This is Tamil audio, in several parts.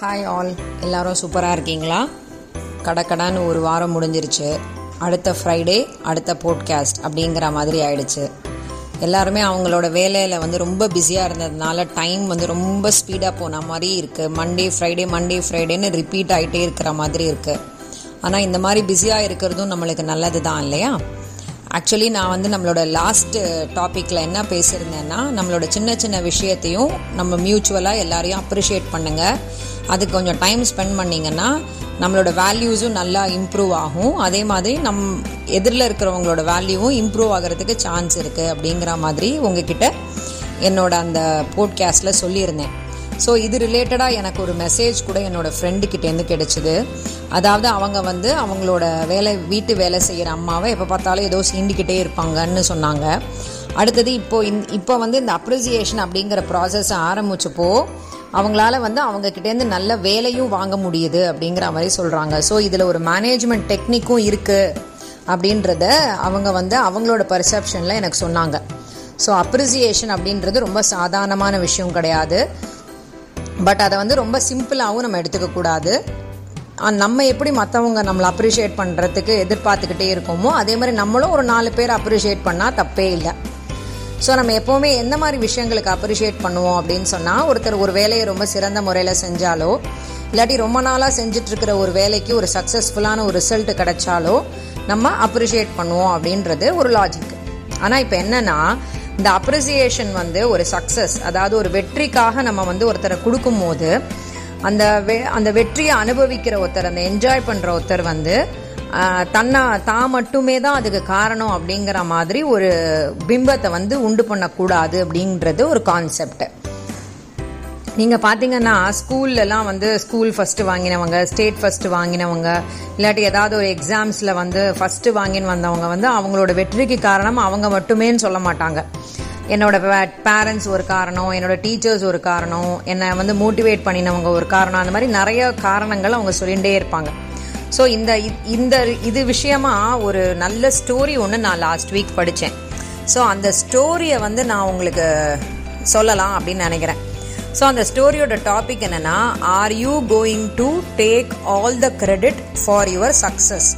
ஹாய் ஆல் எல்லாரும் சூப்பராக இருக்கீங்களா? கடக்கடான்னு ஒரு வாரம் முடிஞ்சிருச்சு. அடுத்த ஃப்ரைடே அடுத்த போட்காஸ்ட் அப்படிங்கிற மாதிரி ஆயிடுச்சு. எல்லாருமே அவங்களோட வேலையில் வந்து ரொம்ப பிஸியாக இருந்ததுனால டைம் வந்து ரொம்ப ஸ்பீடாக போன மாதிரி இருக்குது மண்டே ஃப்ரைடே மண்டே ஃப்ரைடேன்னு ரிப்பீட் ஆகிட்டே இருக்கிற மாதிரி இருக்குது ஆனால் இந்த மாதிரி பிஸியாக இருக்கிறதும் நம்மளுக்கு நல்லது தான் இல்லையா? ஆக்சுவலி நான் வந்து நம்மளோட லாஸ்ட் டாப்பிக்கில் என்ன பேசியிருந்தேன்னா நம்மளோட சின்ன சின்ன விஷயத்தையும் நம்ம மியூச்சுவலாக எல்லாரையும் அப்ரிஷியேட் பண்ணுங்கள் அதுக்கு கொஞ்சம் டைம் ஸ்பெண்ட் பண்ணிங்கன்னா நம்மளோட வேல்யூஸும் நல்லா இம்ப்ரூவ் ஆகும். அதே மாதிரி நம் எதிரில் இருக்கிறவங்களோட வேல்யூவும் இம்ப்ரூவ் ஆகிறதுக்கு சான்ஸ் இருக்குது அப்படிங்கிற மாதிரி உங்ககிட்ட என்னோட அந்த போட்காஸ்டில் சொல்லியிருந்தேன். ஸோ இது ரிலேட்டடாக எனக்கு ஒரு மெசேஜ் கூட என்னோட ஃப்ரெண்டுக்கிட்டேருந்து கிடைச்சிது. அதாவது அவங்க வந்து அவங்களோட வேலை வீட்டு வேலை செய்கிற அம்மாவை எப்போ பார்த்தாலும் ஏதோ சீண்டிக்கிட்டே இருப்பாங்கன்னு சொன்னாங்க. அடுத்தது இப்போ இந் இப்போ வந்து இந்த அப்ரிசியேஷன் அப்படிங்கிற ப்ராசஸ் ஆரம்பிச்சப்போ அவங்களால வந்து அவங்க கிட்டேருந்து நல்ல வேலையும் வாங்க முடியுது அப்படிங்கிற மாதிரி சொல்கிறாங்க ஸோ இதில் ஒரு மேனேஜ்மெண்ட் டெக்னிக்கும் இருக்குது அப்படின்றத அவங்க வந்து அவங்களோட பர்செப்ஷனில் எனக்கு சொன்னாங்க. ஸோ அப்ரிசியேஷன் அப்படின்றது ரொம்ப சாதாரணமான விஷயம் கிடையாது. பட் அதை வந்து ரொம்ப சிம்பிளாகவும் நம்ம எடுத்துக்கக்கூடாது நம்ம எப்படி மற்றவங்க நம்மளை அப்ரிஷியேட் பண்ணுறதுக்கு எதிர்பார்த்துக்கிட்டே இருக்கோமோ அதே மாதிரி நம்மளும் ஒரு நாலு பேர் அப்ரிஷியேட் பண்ணால் தப்பே இல்லை. ஸோ நம்ம எப்போவுமே எந்த மாதிரி விஷயங்களுக்கு அப்ரிஷியேட் பண்ணுவோம் அப்படின்னு சொன்னால் ஒருத்தர் ஒரு வேலையை ரொம்ப சிறந்த முறையில் செஞ்சாலோ இல்லாட்டி ரொம்ப நாளாக செஞ்சிட்ருக்கிற ஒரு வேலைக்கு ஒரு சக்ஸஸ்ஃபுல்லான ஒரு ரிசல்ட் கிடைச்சாலோ நம்ம அப்ரிஷியேட் பண்ணுவோம் அப்படின்றது ஒரு லாஜிக் ஆனால் இப்போ என்னென்னா இந்த அப்ரிசியேஷன் வந்து ஒரு சக்ஸஸ் அதாவது ஒரு வெற்றிக்காக நம்ம வந்து ஒருத்தரை கொடுக்கும்போது அந்த வெ அந்த வெற்றியை அனுபவிக்கிற ஒருத்தர் அந்த என்ஜாய் பண்ணுற ஒருத்தர் வந்து தன்னை தான் மட்டுமே தான் அதுக்கு காரணம் அப்படிங்கிற மாதிரி ஒரு பிம்பத்தை வந்து உண்டு பண்ணக்கூடாது அப்படின்றது ஒரு கான்செப்ட் நீங்கள் பார்த்தீங்கன்னா ஸ்கூல்லலாம் வந்து ஸ்கூல் ஃபஸ்ட்டு வாங்கினவங்க ஸ்டேட் ஃபஸ்ட்டு வாங்கினவங்க இல்லாட்டி ஏதாவது ஒரு எக்ஸாம்ஸில் வந்து ஃபஸ்ட்டு வாங்கின்னு வந்தவங்க வந்து அவங்களோட வெற்றிக்கு காரணம் அவங்க மட்டுமேன்னு சொல்ல மாட்டாங்க. என்னோட பேரண்ட்ஸ் ஒரு காரணம் என்னோட டீச்சர்ஸ் ஒரு காரணம் என்னை வந்து மோட்டிவேட் பண்ணினவங்க ஒரு காரணம் அந்த மாதிரி நிறைய காரணங்கள் அவங்க சொல்லிகிட்டே இருப்பாங்க. ஸோ இந்த இந்த இது விஷயமா ஒரு நல்ல ஸ்டோரி ஒன்று நான் லாஸ்ட் வீக் படித்தேன் ஸோ அந்த ஸ்டோரியை வந்து நான் உங்களுக்கு சொல்லலாம் அப்படின்னு நினைக்கிறேன். ஸோ அந்த ஸ்டோரியோட டாபிக் என்னன்னா are you going to take all the credit for your success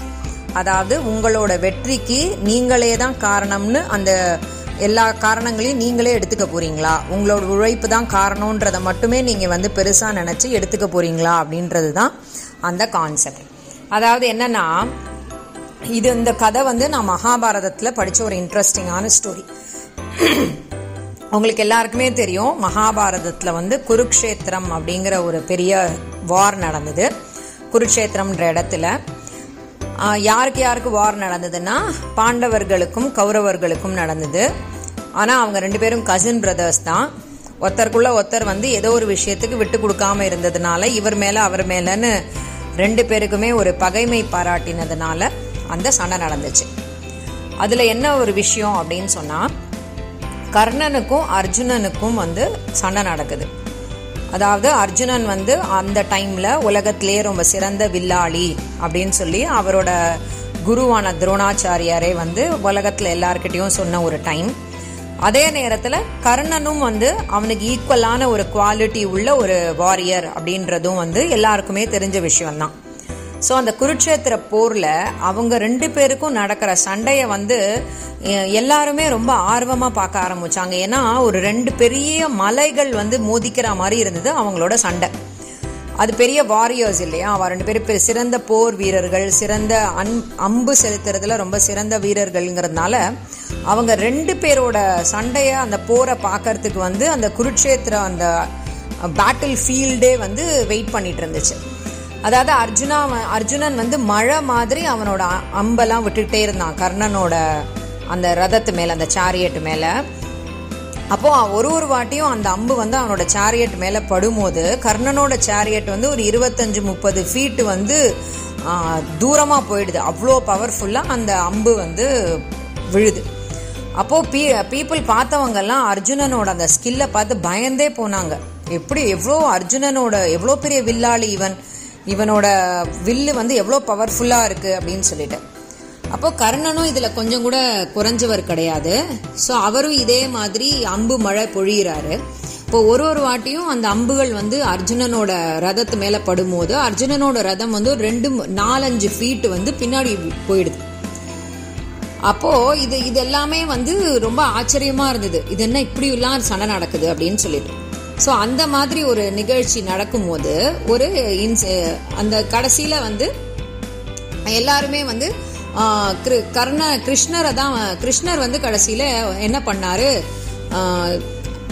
அதாவது உங்களோட வெற்றிக்கு நீங்களே தான் காரணம்னு அந்த எல்லா காரணங்களையும் நீங்களே எடுத்துக்க போறீங்களா? உங்களோட உழைப்பு தான் காரணன்றதை மட்டுமே நீங்கள் வந்து பெருசாக நினச்சி எடுத்துக்க போறீங்களா? அப்படின்றது தான் அந்த கான்செப்ட் அதாவது என்னன்னா இது இந்த கதை வந்து நான் மகாபாரதத்தில் படித்த ஒரு இன்ட்ரெஸ்டிங்கான ஸ்டோரி உங்களுக்கு எல்லாருக்குமே தெரியும் மகாபாரதத்தில் வந்து குருக்ஷேத்திரம் அப்படிங்கிற ஒரு பெரிய வார் நடந்தது. குருக்ஷேத்திரம்ன்ற இடத்துல யாருக்கு யாருக்கு வார் நடந்ததுன்னா பாண்டவர்களுக்கும் கௌரவர்களுக்கும் நடந்தது. ஆனால் அவங்க ரெண்டு பேரும் கசின் பிரதர்ஸ் தான். ஒருத்தருக்குள்ள ஒருத்தர் வந்து ஏதோ ஒரு விஷயத்துக்கு விட்டு கொடுக்காம இருந்ததுனால இவர் மேலே அவர் மேலேன்னு ரெண்டு பேருக்குமே ஒரு பகைமை பாராட்டினதுனால அந்த சண்டை நடந்துச்சு. அதில் என்ன ஒரு விஷயம் அப்படின்னு சொன்னால் கர்ணனுக்கும் அர்ஜுனனுக்கும் வந்து சண்டை நடக்குது. அதாவது அர்ஜுனன் வந்து அந்த டைமில் உலகத்திலேயே ரொம்ப சிறந்த வில்லாளி அப்படின்னு சொல்லி அவரோட குருவான துரோணாச்சாரியாரே வந்து உலகத்தில் எல்லார்கிட்டையும் சொன்ன ஒரு டைம் அதே நேரத்தில் கர்ணனும் வந்து அவனுக்கு ஈக்குவலான ஒரு குவாலிட்டி உள்ள ஒரு வாரியர் அப்படின்றதும் வந்து எல்லாருக்குமே தெரிஞ்ச விஷயம்தான். ஸோ அந்த குருட்சேத்திர போரில் அவங்க ரெண்டு பேருக்கும் நடக்கிற சண்டையை வந்து எல்லாருமே ரொம்ப ஆர்வமாக பார்க்க ஆரம்பிச்சாங்க. ஏன்னா ஒரு ரெண்டு பெரிய மலைகள் வந்து மோதிக்கிற மாதிரி இருந்தது அவங்களோட சண்டை. அது பெரிய வாரியர்ஸ் இல்லையா? அவ ரெண்டு பேரும் சிறந்த போர் வீரர்கள் சிறந்த அன் அம்பு செலுத்துறதுல ரொம்ப சிறந்த வீரர்கள்ங்கிறதுனால அவங்க ரெண்டு பேரோட சண்டையை அந்த போரை பார்க்கறதுக்கு வந்து அந்த குருட்சேத்திர அந்த பேட்டில் ஃபீல்டே வந்து வெயிட் பண்ணிட்டு இருந்துச்சு. அதாவது அர்ஜுனா அர்ஜுனன் வந்து மழை மாதிரி அவனோட அம்பெல்லாம் விட்டுக்கிட்டே இருந்தான். கர்ணனோட அந்த ரதத்து மேலே அந்த சாரியட்டு மேலே. அப்போ ஒரு ஒரு வாட்டியும் அந்த அம்பு வந்து அவனோட சேரியட் மேலே படும்போது கர்ணனோட சேரியட் வந்து ஒரு இருபத்தஞ்சு முப்பது ஃபீட்டு வந்து தூரமாக போயிடுது. அவ்வளோ பவர்ஃபுல்லாக அந்த அம்பு வந்து விழுது. அப்போது பீ பீப்புள் பார்த்தவங்கெல்லாம் அர்ஜுனனோட அந்த ஸ்கில்லை பார்த்து பயந்தே போனாங்க. எப்படி எவ்வளோ அர்ஜுனனோட எவ்வளோ பெரிய வில்லாளி இவன் இவனோட வில்லு வந்து எவ்வளோ பவர்ஃபுல்லாக இருக்குது அப்படின்னு சொல்லிட்டு. அப்போ கர்ணனும் இதில் கொஞ்சம் கூட குறைஞ்சவர் கிடையாது. ஸோ அவரும் இதே மாதிரி அம்பு மழை பொழியிறாரு. இப்போ ஒரு ஒரு வாட்டியும் அந்த அம்புகள் வந்து அர்ஜுனனோட ரதத்து மேல படும்போது அர்ஜுனனோட ரதம் வந்து ரெண்டு நாலஞ்சு ஃபீட் வந்து பின்னாடி போயிடுது. அப்போ இது இது எல்லாமே வந்து ரொம்ப ஆச்சரியமா இருந்தது. இது என்ன இப்படி எல்லாம் சண்டை நடக்குது அப்படின்னு சொல்லிட்டு. ஸோ அந்த மாதிரி ஒரு நிகழ்ச்சி நடக்கும்போது ஒரு இன்ஸ் அந்த கடைசியில வந்து எல்லாருமே வந்து கர்ண கிருஷ்ணரை தான் கிருஷ்ணர் வந்து கடைசியில என்ன பண்ணாரு?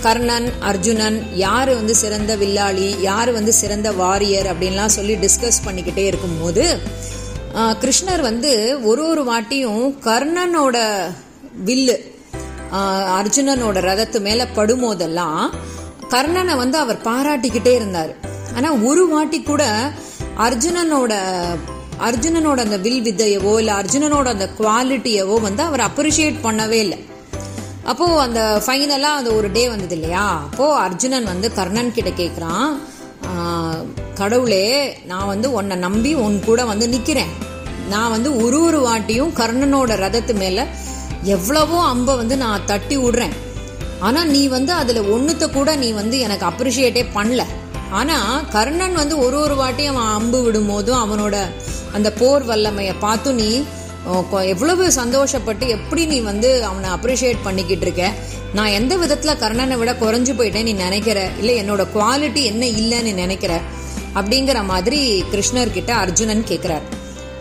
கர்ணன் அர்ஜுனன் யாரு வந்து சிறந்த வில்லாளி யாரு வந்து சிறந்த வாரியர் அப்படின்லாம் சொல்லி டிஸ்கஸ் பண்ணிக்கிட்டே இருக்கும்போது கிருஷ்ணர் வந்து ஒரு ஒரு வாட்டியும் கர்ணனோட வில்லு அர்ஜுனனோட ரதத்து மேல படும்போதெல்லாம் கர்ணனை வந்து அவர் பாராட்டிக்கிட்டே இருந்தார். ஆனா ஒரு வாட்டி கூட அர்ஜுனனோட அர்ஜுனனோட அந்த வில் வித்தையவோ இல்ல அர்ஜுனனோட அந்த குவாலிட்டியவோ வந்து அவர் அப்ரிஷியேட் பண்ணவே இல்லை. அப்போ அந்த ஃபைனலா அந்த ஒரு டே வந்தது இல்லையா? அப்போ அர்ஜுனன் வந்து கர்ணன் கிட்ட கேக்குறான் கடவுளே நான் வந்து உன்னை நம்பி உன் கூட வந்து நிக்கிறேன். நான் வந்து ஒரு ஒரு வாட்டியும் கர்ணனோட ரதத்து மேல எவ்வளவோ அம்பை வந்து நான் தட்டி விடுறேன் ஆனா நீ வந்து அதுல ஒண்ணுத்த கூட நீ வந்து எனக்கு அப்ரிஷியேட்டே பண்ணல. ஆனா கர்ணன் வந்து ஒரு ஒரு வாட்டியும் அவன் அம்பு விடும் போதும் அவனோட அந்த போர் வல்லமைய பார்த்து நீ எவ்வளவு சந்தோஷப்பட்டு எப்படி நீ வந்து அவனை அப்ரிஷியேட் பண்ணிக்கிட்டு இருக்க? நான் எந்த விதத்துல கர்ணனை விட குறைஞ்சு போயிட்டேன் நீ நினைக்கிற? இல்ல என்னோட குவாலிட்டி என்ன இல்லைன்னு நினைக்கிற? அப்படிங்கிற மாதிரி கிருஷ்ணர் கிட்ட அர்ஜுனன் கேக்குறார்.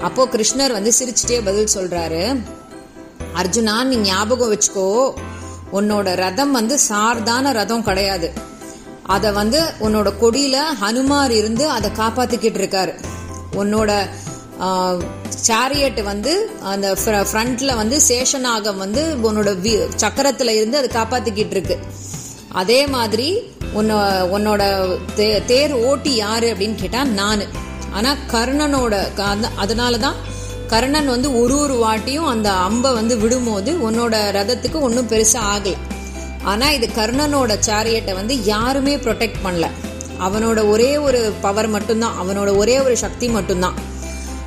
அப்போ கிருஷ்ணர் வந்து சிரிச்சுட்டே பதில் சொல்றாரு. அர்ஜுனா நீ ஞாபகம் வச்சுக்கோ உன்னோட ரதம் வந்து சார்தான ரதம் கிடையாது. அத வந்து உன்னோட கொடியில ஹனுமார் இருந்து அதை காப்பாத்திக்கிட்டு இருக்காரு உன்னோட சேரியட் வந்து அந்த ஃப்ரண்ட்ல வந்து சேஷநாகம் வந்து உன்னோட சக்கரத்துல இருந்து அது காப்பாத்திக்கிட்டு இருக்கு அதே மாதிரி உன்னோ உன்னோட தே- தேர் ஓட்டி யாரு அப்படின்னு கேட்டா நான். ஆனா கர்ணனோட க- அந்த- அதனாலதான் கர்ணன் வந்து ஒரு ஒரு வாட்டியும் அந்த அம்பை வந்து விடும்போது உன்னோட ரதத்துக்கு ஒன்றும் பெருசா ஆகலை. ஆனா இது கர்ணனோட சேரியட்டை வந்து யாருமே ப்ரொடெக்ட் பண்ணல. அவனோட ஒரே ஒரு பவர் மட்டும்தான் அவனோட ஒரே ஒரு சக்தி மட்டும்தான்.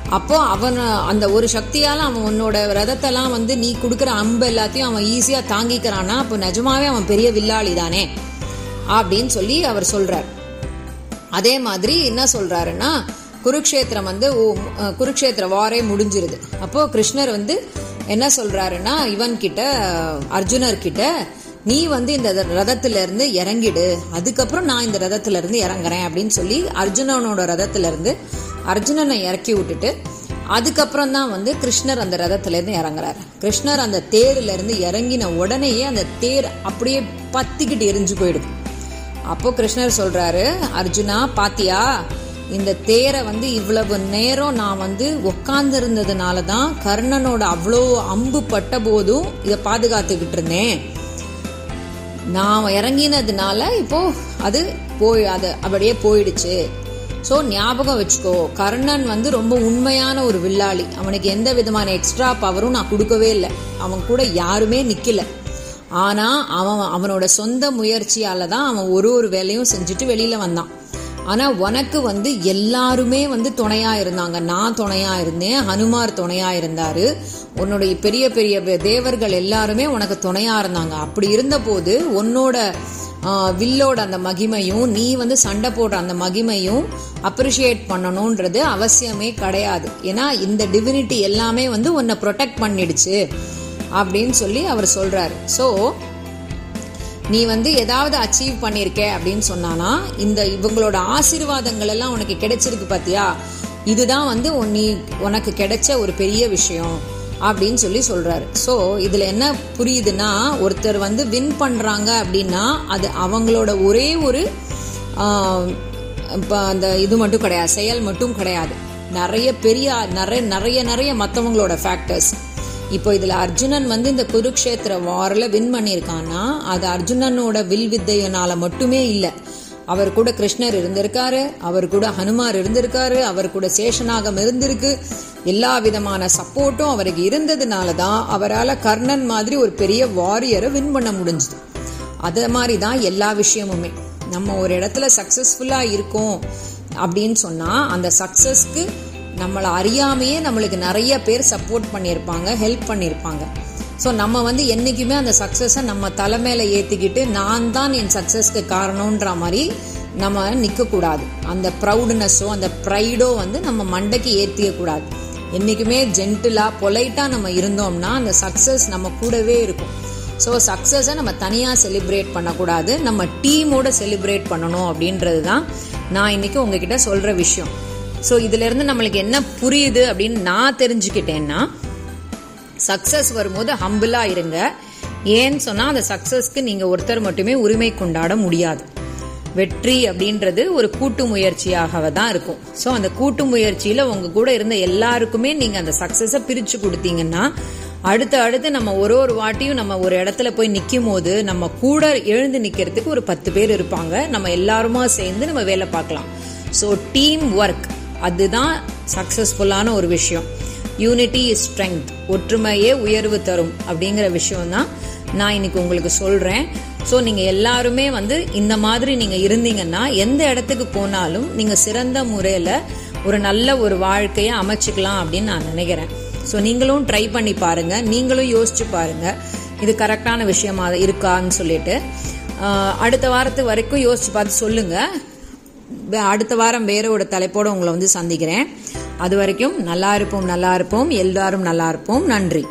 அப்போ அவன் அந்த ஒரு சக்தியால அவன் உன்னோட ரதத்தெல்லாம் வந்து நீ கொடுக்குற அம்பு எல்லாத்தையும் அவன் ஈஸியா தாங்கிக்கிறான்னா அப்போ நிஜமாவே அவன் பெரிய வில்லாளி தானே? அப்படின்னு சொல்லி அவர் சொல்றார். அதே மாதிரி என்ன சொல்றாருன்னா குருக்ஷேத்திரம் வந்து ஓ- குருக்ஷேத்திர வாரே முடிஞ்சிருது. அப்போ கிருஷ்ணர் வந்து என்ன சொல்றாருன்னா இவன் கிட்ட அர்ஜுனர் கிட்ட நீ வந்து இந்த ரதத்திலிருந்து இறங்கிடு. அதுக்கப்புறம் நான் இந்த ரதத்திலிருந்து இறங்குறேன் அப்படின்னு சொல்லி அர்ஜுனனோட ரதத்திலிருந்து அர்ஜுனனை இறக்கி விட்டுட்டு அதுக்கப்புறம் தான் வந்து கிருஷ்ணர் அந்த ரதத்திலேருந்து இறங்குறாரு. கிருஷ்ணர் அந்த தேர்லேருந்து இறங்கின உடனேயே அந்த தேர் அப்படியே பத்திக்கிட்டு எரிஞ்சு போயிடுது. அப்போ கிருஷ்ணர் சொல்றாரு அர்ஜுனா பாத்தியா? இந்த தேரை வந்து இவ்வளவு நேரம் நான் வந்து உக்காந்துருந்ததுனால தான் கர்ணனோட அவ்வளோ அம்பு பட்ட போதும் இதை பாதுகாத்துக்கிட்டு இருந்தேன். நான் இறங்கினதுனால இப்போ அது போய் அது அப்படியே போயிடுச்சு. ஸோ ஞாபகம் வச்சுக்கோ கர்ணன் வந்து ரொம்ப உண்மையான ஒரு வில்லாளி. அவனுக்கு எந்த விதமான எக்ஸ்ட்ரா பவரும் நான் கொடுக்கவே இல்லை. அவன் கூட யாருமே நிக்கல. ஆனா அவன் அவனோட சொந்த முயற்சியால தான் அவன் ஒரு ஒரு வேலையும் செஞ்சுட்டு வெளியில வந்தான். ஆனா உனக்கு வந்து எல்லாருமே வந்து துணையா இருந்தாங்க. நான் துணையா இருந்தேன். ஹனுமார் துணையா இருந்தாரு. உன்னுடைய பெரிய பெரிய தேவர்கள் எல்லாருமே உனக்கு துணையா இருந்தாங்க. அப்படி இருந்தபோது உன்னோட வில்லோட அந்த மகிமையும் நீ வந்து சண்டை போடுற அந்த மகிமையும் அப்ரிஷியேட் பண்ணணும்ன்றது அவசியமே கிடையாது. ஏன்னா இந்த டிவினிட்டி எல்லாமே வந்து உன்னை ப்ரொடெக்ட் பண்ணிடுச்சு அப்படின்னு சொல்லி அவர் சொல்றாரு. ஸோ நீ வந்து ஏதாவது அச்சீவ் பண்ணியிருக்க அப்படின்னு சொன்னானா இந்த இவங்களோட ஆசீர்வாதங்கள் எல்லாம் உனக்கு கிடைச்சிருக்கு பாத்தியா? இதுதான் வந்து நீ உனக்கு கிடைச்ச ஒரு பெரிய விஷயம் அப்படின்னு சொல்லி சொல்றாரு. ஸோ இதுல என்ன புரியுதுன்னா ஒருத்தர் வந்து வின் பண்றாங்க அப்படின்னா அது அவங்களோட ஒரே ஒரு அந்த இது மட்டும் கிடையாது செயல் மட்டும் கிடையாது. நிறைய பெரிய நிறைய நிறைய நிறைய மற்றவங்களோட ஃபேக்டர்ஸ் இப்போ இதுல அர்ஜுனன் வந்து இந்த குருக்ஷேத்திர வாரில் வின் பண்ணியிருக்கான்னா அது அர்ஜுனனோட வில் வித்தையனால மட்டுமே இல்லை. அவர் கூட கிருஷ்ணர் இருந்திருக்காரு அவர் கூட ஹனுமார் இருந்திருக்காரு அவர் கூட சேஷநாகம் இருந்திருக்கு. எல்லா விதமான சப்போர்ட்டும் அவருக்கு இருந்ததுனால தான் அவரால் கர்ணன் மாதிரி ஒரு பெரிய வாரியரை வின் பண்ண முடிஞ்சுது. அது மாதிரி தான் எல்லா விஷயமுமே. நம்ம ஒரு இடத்துல சக்சஸ்ஃபுல்லாக இருக்கோம் அப்படின்னு சொன்னால் அந்த சக்ஸஸ்க்கு நம்மளை அறியாமையே நம்மளுக்கு நிறைய பேர் சப்போர்ட் பண்ணியிருப்பாங்க ஹெல்ப் பண்ணியிருப்பாங்க. ஸோ நம்ம வந்து என்றைக்குமே அந்த சக்ஸஸை நம்ம தலைமையில ஏற்றிக்கிட்டு நான் தான் என் சக்ஸஸ்க்கு காரணன்ற மாதிரி நம்ம நிற்கக்கூடாது அந்த ப்ரௌட்னஸோ அந்த ப்ரைடோ வந்து நம்ம மண்டைக்கு ஏற்றிக்கக்கூடாது என்றைக்குமே ஜென்டிலாக பொலைட்டாக நம்ம இருந்தோம்னா அந்த சக்ஸஸ் நம்ம கூடவே இருக்கும். ஸோ சக்ஸஸை நம்ம தனியாக செலிப்ரேட் பண்ணக்கூடாது. நம்ம டீமோட செலிப்ரேட் பண்ணணும் அப்படின்றது தான் நான் இன்னைக்கு உங்ககிட்ட சொல்கிற விஷயம். ஸோ இதுலேருந்து நம்மளுக்கு என்ன புரியுது அப்படின்னு நான் தெரிஞ்சுக்கிட்டேன்னா சக்ஸஸ் வரும்போது ஹம்பிளாக இருங்க. ஏன்னு சொன்னால் அந்த சக்ஸஸ்க்கு நீங்கள் ஒருத்தர் மட்டுமே உரிமை கொண்டாட முடியாது. வெற்றி அப்படின்றது ஒரு கூட்டு முயற்சியாக தான் இருக்கும். ஸோ அந்த கூட்டு முயற்சியில் உங்க கூட இருந்த எல்லாருக்குமே நீங்கள் அந்த சக்ஸஸை பிரித்து கொடுத்தீங்கன்னா அடுத்து அடுத்து நம்ம ஒரு ஒரு வாட்டியும் நம்ம ஒரு இடத்துல போய் நிற்கும் போது நம்ம கூட எழுந்து நிற்கிறதுக்கு ஒரு பத்து பேர் இருப்பாங்க. நம்ம எல்லாருமா சேர்ந்து நம்ம வேலை பார்க்கலாம். ஸோ டீம் ஒர்க் அதுதான் சக்ஸஸ்ஃபுல்லான ஒரு விஷயம். யூனிட்டி இஸ் ஸ்ட்ரென்த் ஒற்றுமையே உயர்வு தரும் அப்படிங்கிற விஷயம் தான் நான் இன்னைக்கு உங்களுக்கு சொல்றேன். ஸோ நீங்க எல்லாருமே வந்து இந்த மாதிரி நீங்க இருந்தீங்கன்னா எந்த இடத்துக்கு போனாலும் நீங்க சிறந்த முறையில ஒரு நல்ல ஒரு வாழ்க்கையை அமைச்சுக்கலாம் அப்படின்னு நான் நினைக்கிறேன். ஸோ நீங்களும் ட்ரை பண்ணி பாருங்க. நீங்களும் யோசிச்சு பாருங்க. இது கரெக்டான விஷயமா இருக்கான்னு சொல்லிட்டு. அடுத்த வாரத்து வரைக்கும் யோசிச்சு பார்த்து சொல்லுங்க. அடுத்த வாரம் வேற ஒரு தலைப்போட உங்களை வந்து சந்திக்கிறேன். அது வரைக்கும் நல்லா இருப்போம் நல்லா இருப்போம். எல்லாரும் நல்லா இருப்போம். நன்றி.